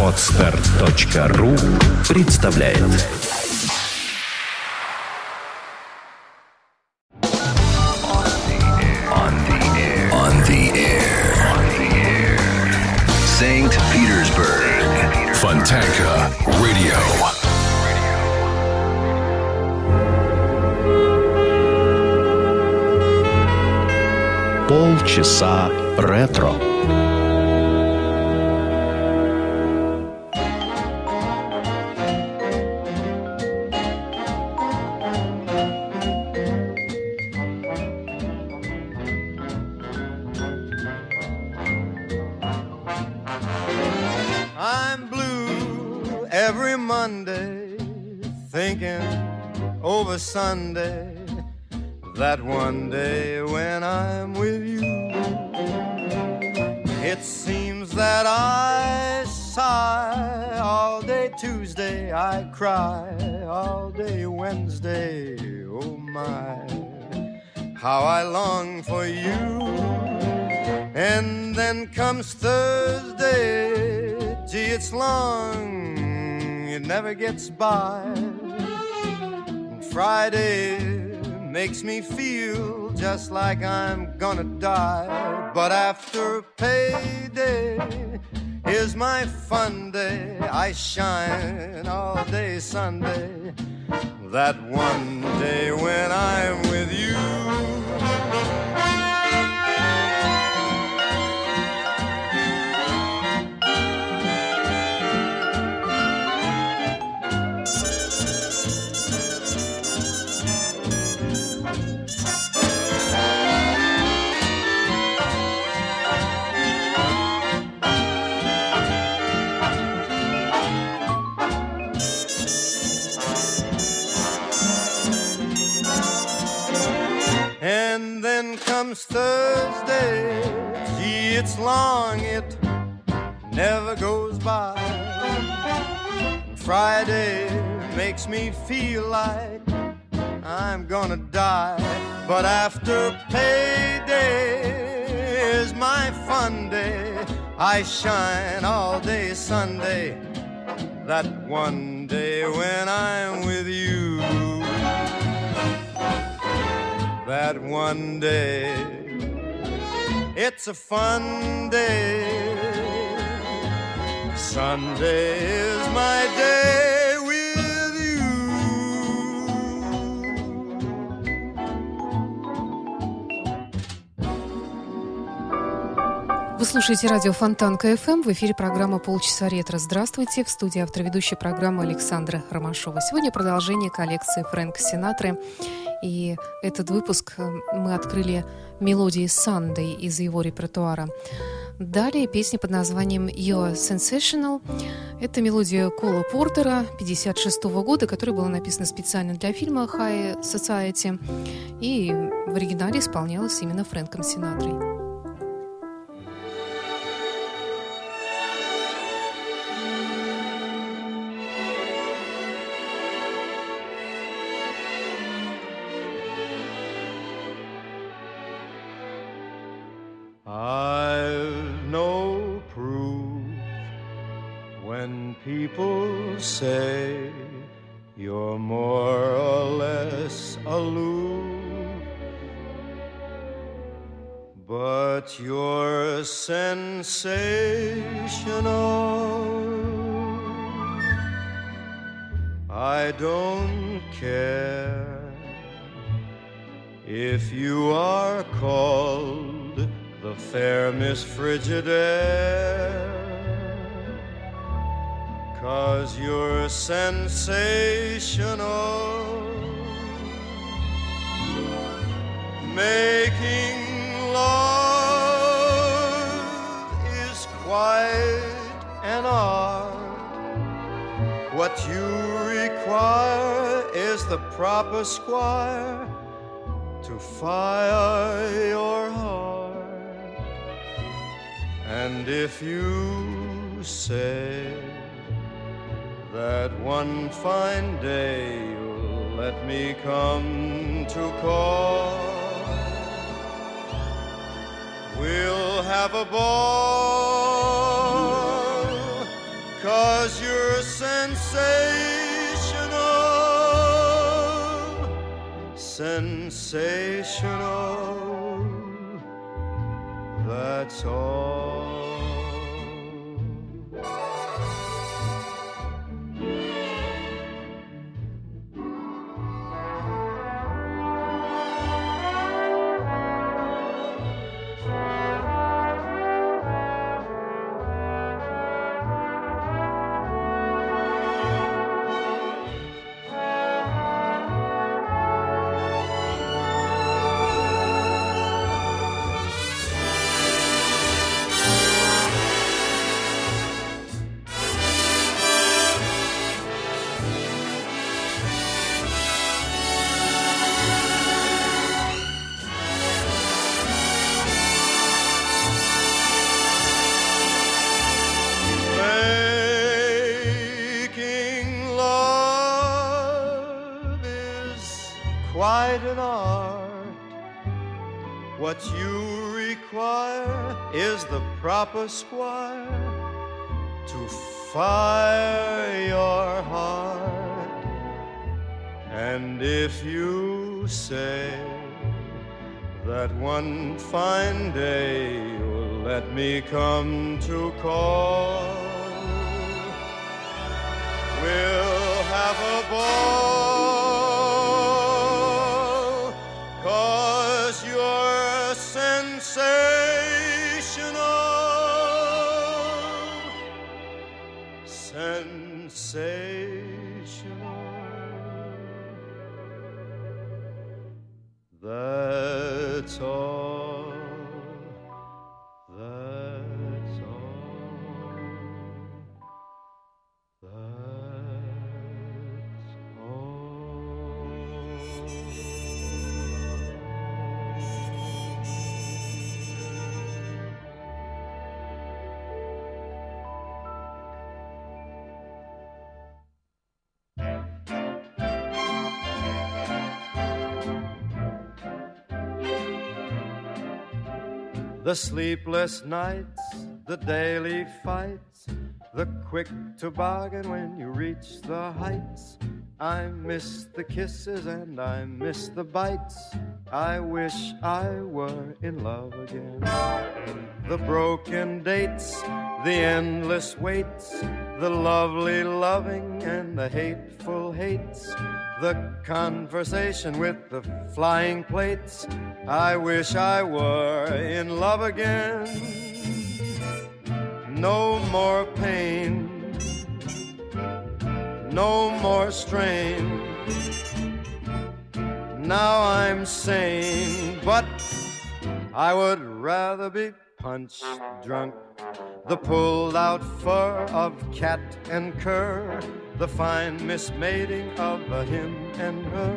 Отстар.ру представляет On the air. On the air. St. Petersburg. Fontanka Radio. Полчаса ретро. It seems that I sigh all day Tuesday, I cry all day Wednesday. Oh my, how I long for you. And then comes Thursday, gee, it's long, it never gets by. And Friday makes me feel just like I'm gonna die. But after payday is my fun day. I shine all day Sunday. That one day when I'm with you. Feel like I'm gonna die. But after payday is my fun day. I shine all day Sunday. That one day when I'm with you that one day. It's a fun day. Sunday is my day Вы слушаете радио Фонтан КФМ. В эфире программа «Полчаса ретро». Здравствуйте. В студии автор ведущей программы Александра Ромашова. Сегодня продолжение коллекции Фрэнка Синатры. И этот выпуск э, мы открыли мелодией «Sunday» из его репертуара. Далее песня под названием «You're Sensational». Это мелодия Кола Портера 1956 года, которая была написана специально для фильма «High Society» и в оригинале исполнялась именно Фрэнком Синатрой. Say you're more or less aloof, but you're sensational. I don't care if you are called the fair Miss Frigidaire, cause you're sensational. Making love is quite an art. What you require is the proper squire to fire your heart. And if you say that one fine day you'll let me come to call. We'll have a ball, cause you're sensational, sensational, that's all. Proper squire to fire your heart. And if you say that one fine day you'll let me come to call, we'll have a ball. say The sleepless nights, the daily fights, the quick toboggan when you reach the heights. I miss the kisses and I miss the bites. I wish I were in love again. The broken dates, the endless waits, the lovely loving and the hateful hates the conversation with the flying plates. I wish I were in love again. No more pain, no more strain. Now I'm sane, but I would rather be punch drunk. The pulled out fur of cat and cur the fine mismating of a him and her.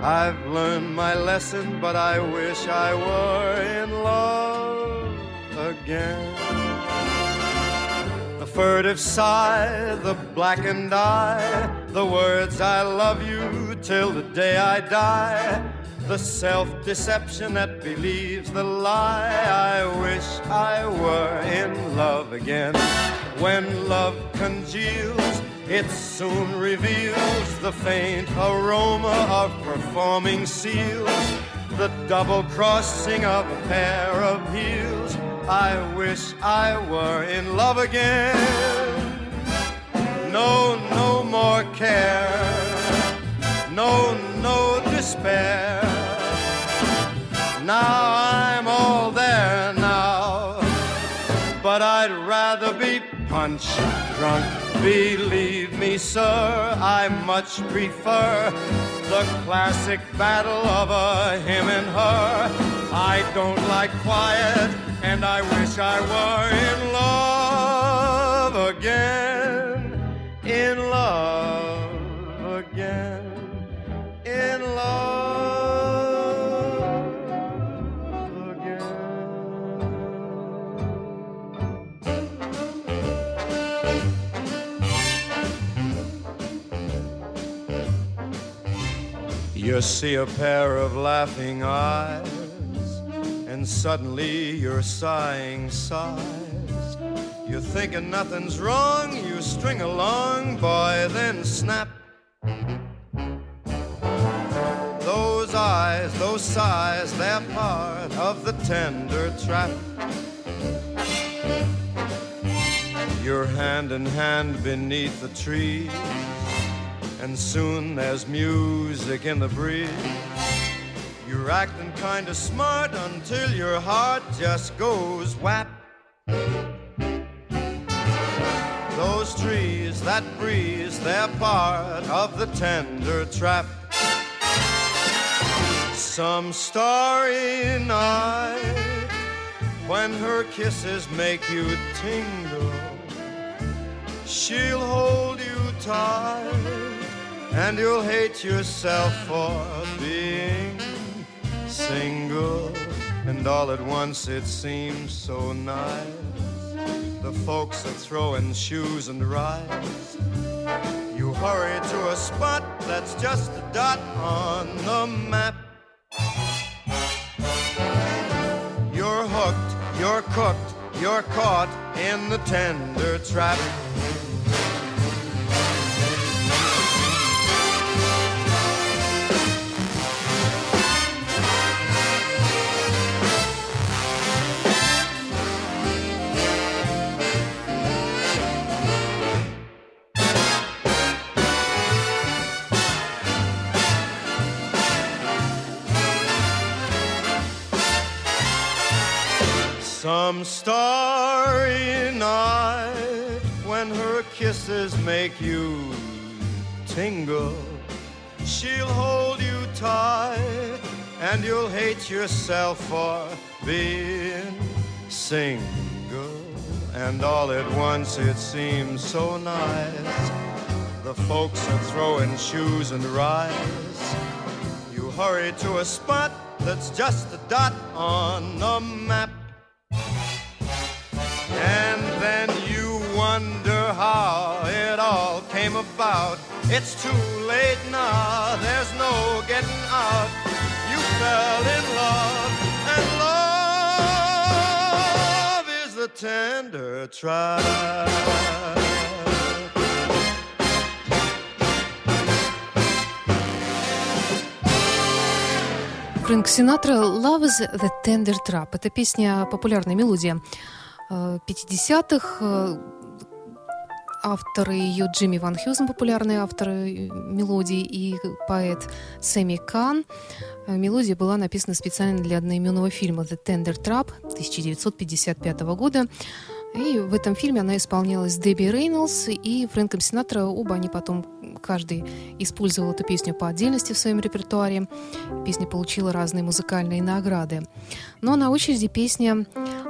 I've learned my lesson, but I wish I were in love again. The furtive sigh, the blackened eye, the words I love you till the day I die. The self deception that believes the lie. I wish I were in love again. When love congeals, it soon reveals the faint aroma of performing seals, the double crossing of a pair of heels. I wish I were in love again. No, no more care. No, no despair. Now I'm all there now, but I'd rather be punch drunk Believe me, sir, I much prefer the classic battle of a him and her. I don't like quiet, and I wish I were in love again. In love again. In love. again. You see a pair of laughing eyes, and suddenly you're sighing sighs. You're thinking nothing's wrong, you string along, boy, then snap. Those eyes those sighs, they're part of the tender trap. You're hand in hand beneath the trees, and soon there's music in the breeze. You're acting kinda smart until your heart just goes whap. Those trees, that breeze, they're part of the tender trap. Some starry night when her kisses make you tingle, she'll hold you tight and you'll hate yourself for being single. And all at once it seems so nice. The folks are throwing shoes and rides. You hurry to a spot that's just a dot on the map. You're hooked, you're cooked, you're caught in the tender trap. Some starry night when her kisses make you tingle, she'll hold you tight and you'll hate yourself for being single. And all at once it seems so nice. The folks are throwing shoes and rice. You hurry to a spot that's just a dot on the map. About. It's too late now, there's no getting out. You fell in love, and love is the tender trap. Фрэнк Синатра «Love is the Tender Trap». Это песня, популярная мелодия 50-х. Авторы ее Джимми Ван Хьюзен, популярный автор э, мелодии, и поэт Сэмми Кан. Э, мелодия была написана специально для одноименного фильма «The Tender Trap» 1955 года. И в этом фильме она исполнялась Дебби Рейнольдс и Фрэнком Синатра. Оба они потом, каждый использовал эту песню по отдельности в своем репертуаре. Песня получила разные музыкальные награды. Но на очереди песня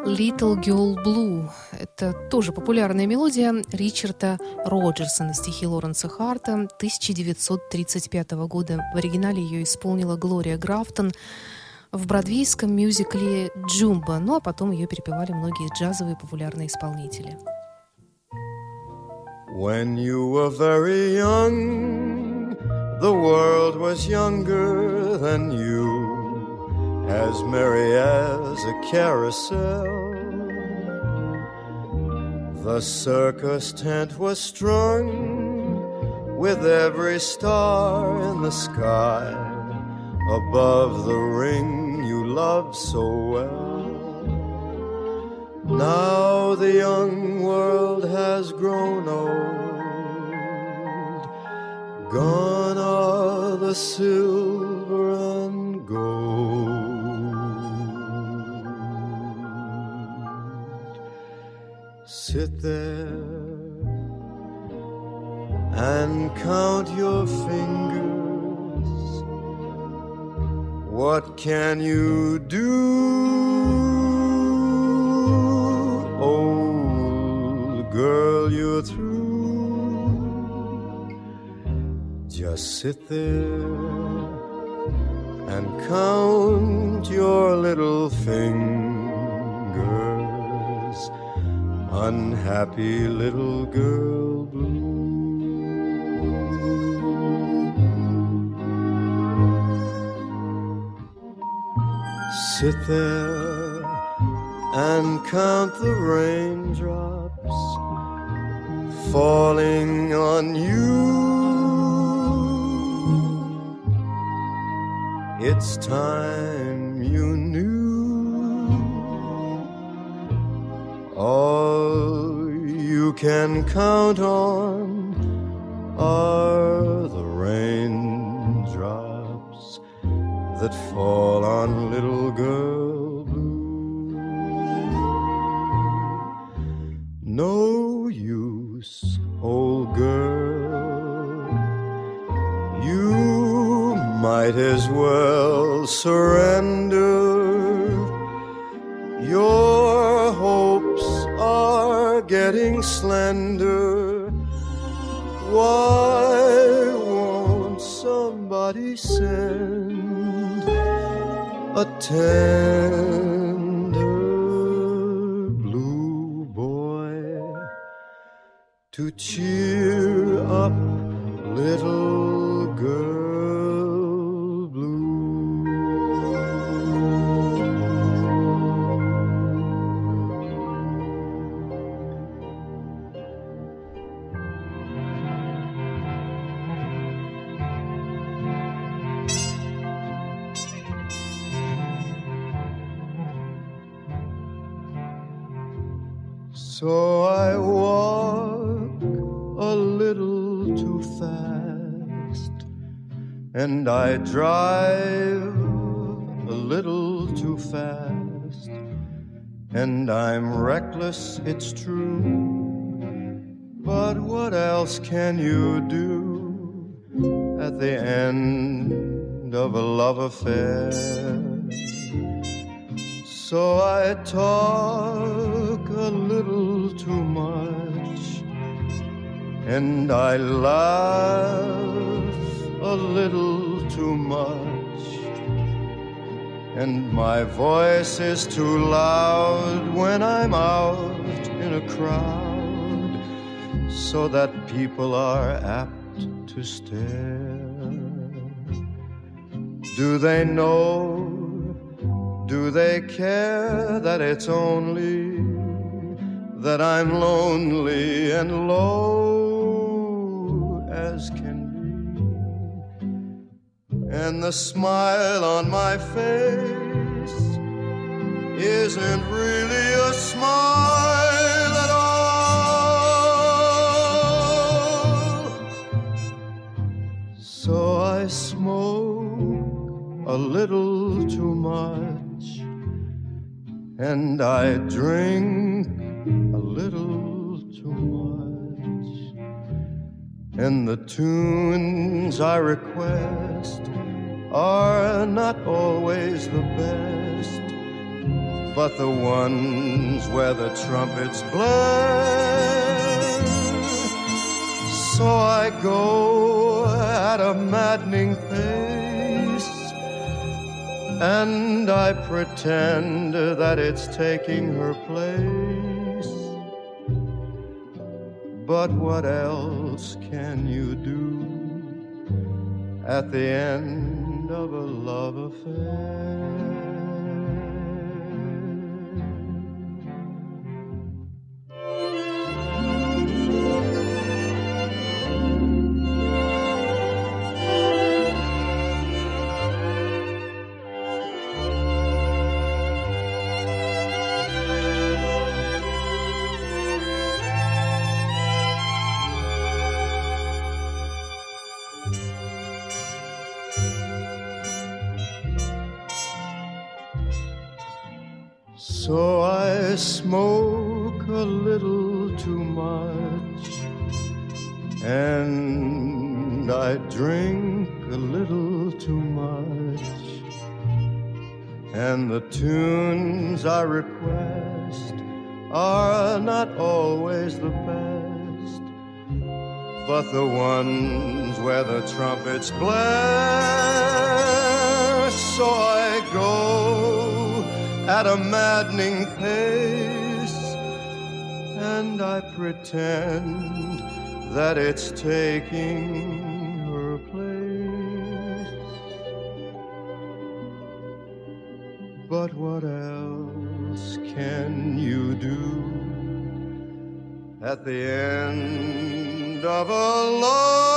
«Little Girl Blue». Это тоже популярная мелодия Ричарда Роджерса на стихи Лоренса Харта 1935 года. В оригинале ее исполнила Глория Графтон – в бродвейском мюзикле «Джумба», ну а потом ее перепевали многие джазовые популярные исполнители. When you were very young, the world was younger than you, as merry as a carousel. The circus tent was strung with every star in the sky above the ring you loved so well. Now the young world has grown old, gone are the silver and gold. Sit there and count your fingers what can you do, old girl? You're through. Just sit there and count your little fingers, unhappy little girl sit there and count the raindrops falling on you. It's time you knew all you can count on are the raindrops that fall on little girl blue. No use, old girl, you might as well surrender. Your hopes are getting slender. Why won't somebody send a tender blue boy to cheer up little So I walk a little too fast, and I drive a little too fast, and I'm reckless, it's true. But what else can you do at the end of a love affair? So I talk a little too much, and I laugh a little too much, and my voice is too loud when I'm out in a crowd, so that people are apt to stare. Do they know? Do they care that it's only that I'm lonely and low as can be? And the smile on my face isn't really a smile at all. So I smoke a little too much, and I drink a little too much, and the tunes I request are not always the best, but the ones where the trumpets blare. So I go at a maddening pace and I pretend that it's taking her place. But what else can you do at the end of a love affair? So I smoke a little too much, and I drink a little too much, and the tunes I request are not always the best, but the ones where the trumpets blare. So I go at a maddening pace, and I pretend that it's taking her place. But what else can you do at the end of a love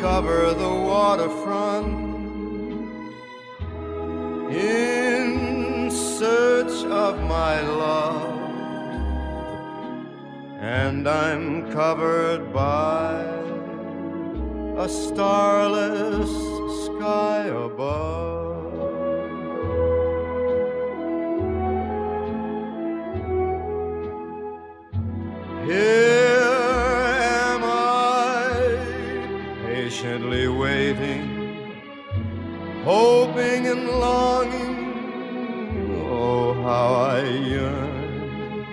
cover the waterfront in search of my love, and I'm covered by a starless sky above. Hoping and longing. Oh, how I yearn.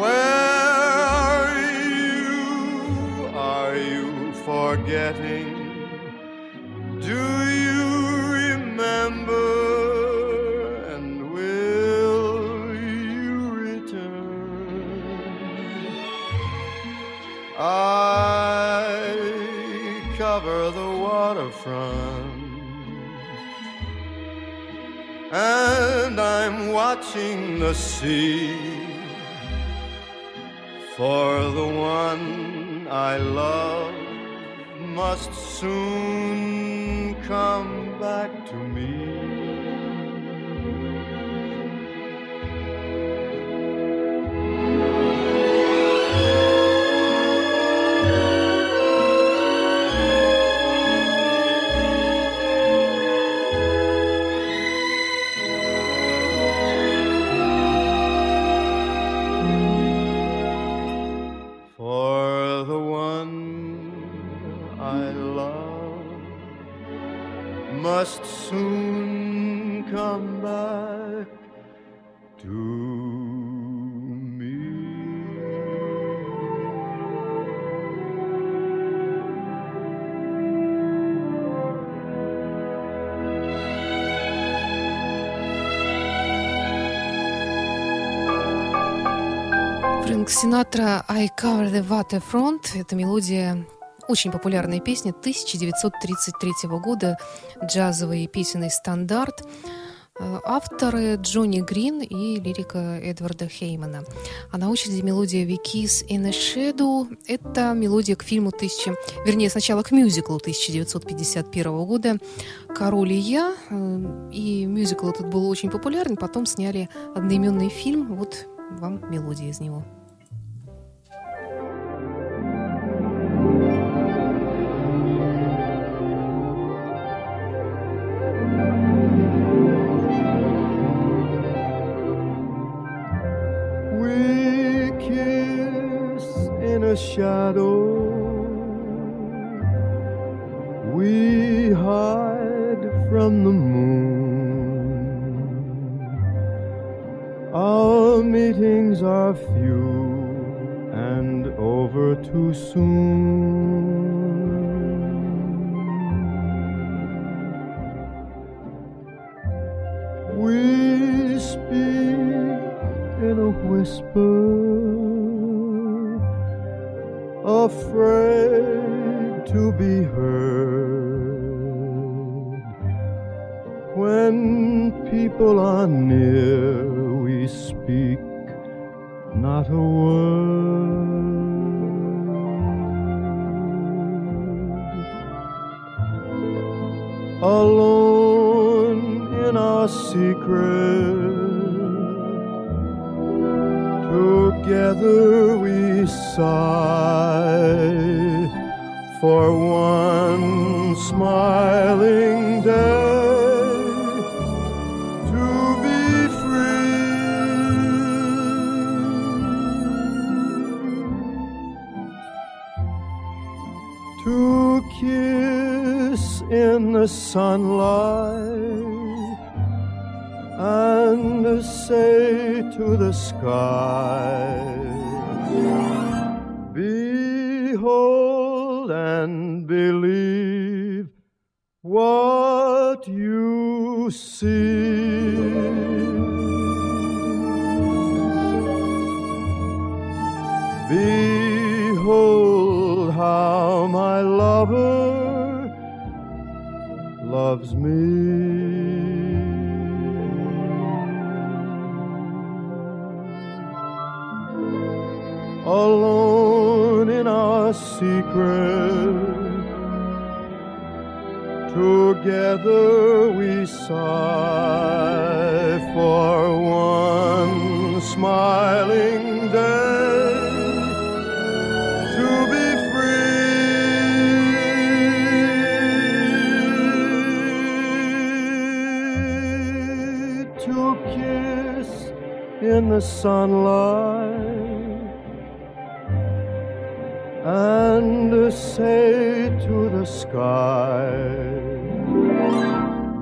Where are you? Are you forgetting? Do you remember? And will you return? I cover the waterfront and I'm watching the sea for the one I love must soon come back to me. Фрэнк Синатра «I cover the waterfront» — это мелодия очень популярной песни 1933 года, джазовый песенный стандарт. Э, Авторы Джонни Грин и лирика Эдварда Хеймана. А на очереди мелодия «We Kiss in a Shadow» — это мелодия к фильму 1000... Вернее, сначала к мюзиклу 1951 года «Король и я». Э, И мюзикл этот был очень популярен. Потом сняли одноименный фильм. Вот вам мелодия из него. Shadow. We hide from the moon. Our meetings are few and over too soon. Alone in our secret, together we sigh for one smiling day the sunlight and say to the sky, Behold and believe what you see. Behold how my lover loves me. Alone in our secret Together we sigh for one smiling day the sunlight and say to the sky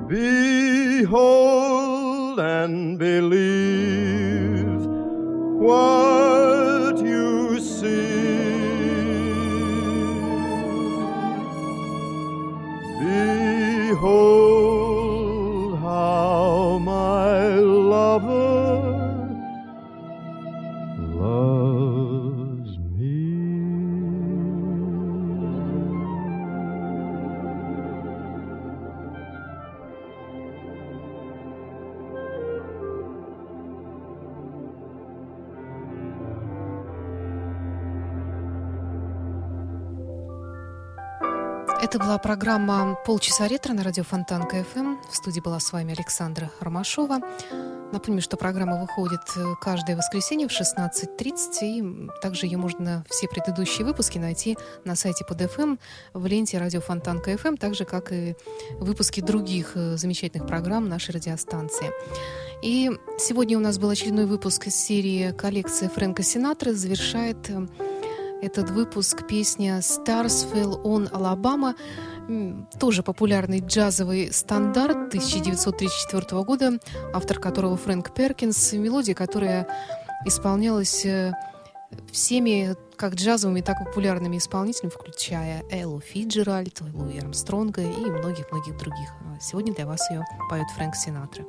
Behold and believe what you see. Behold Это была программа «Полчаса ретро» на радио Фонтан КФМ. В студии была с вами Александра Ромашова. Напомню, что программа выходит э, каждое воскресенье в 16.30, и также ее можно, все предыдущие выпуски, найти на сайте под FM в ленте радио Фонтан КФМ, так же, как и выпуски других э, замечательных программ нашей радиостанции. И сегодня у нас был очередной выпуск из серии коллекции Фрэнка Синатры. Завершает э, этот выпуск песня «Stars Fell on Alabama», тоже популярный джазовый стандарт 1934 года, автор которого Фрэнк Перкинс, мелодия, которая исполнялась э, всеми как джазовыми, так и популярными исполнителями, включая Эллу Фиджеральд, Луи Армстронга и многих-многих других. Сегодня для вас ее поет Фрэнк Синатра.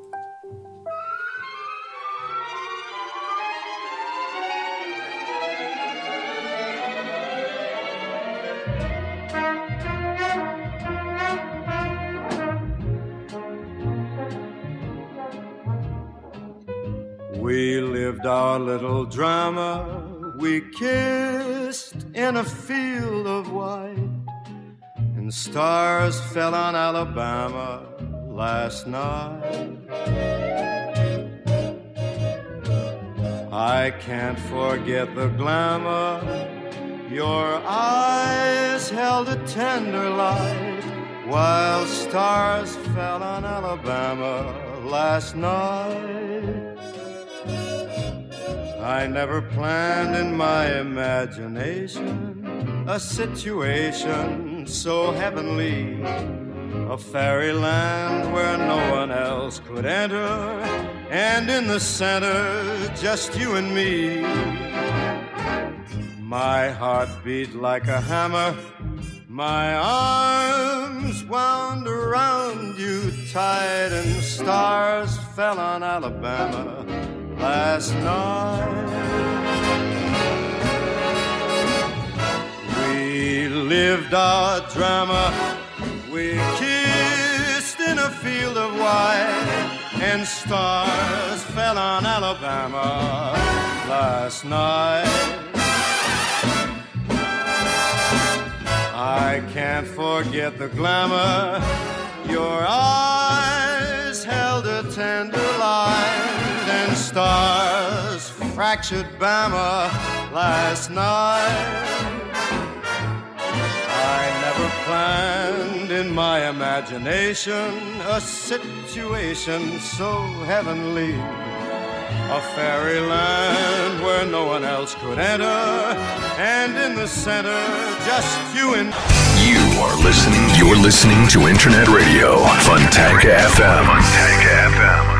Lived our little drama. We kissed in a field of white, and stars fell on Alabama last night. I can't forget the glamour. Your eyes held a tender light while stars fell on Alabama last night. I never planned in my imagination a situation so heavenly, a fairyland where no one else could enter, and in the center, just you and me. My heart beat like a hammer, my arms wound around you tight, and stars fell on Alabama last night. We lived our drama, we kissed in a field of white, and stars fell on Alabama last night. I can't forget the glamour. Your eyes held a tender light, and stars fractured Bama last night. I never planned in my imagination a situation so heavenly. A fairyland where no one else could enter, and in the center, just you and You are listening. You're listening to Internet Radio Fontanka FM. Fontanka FM.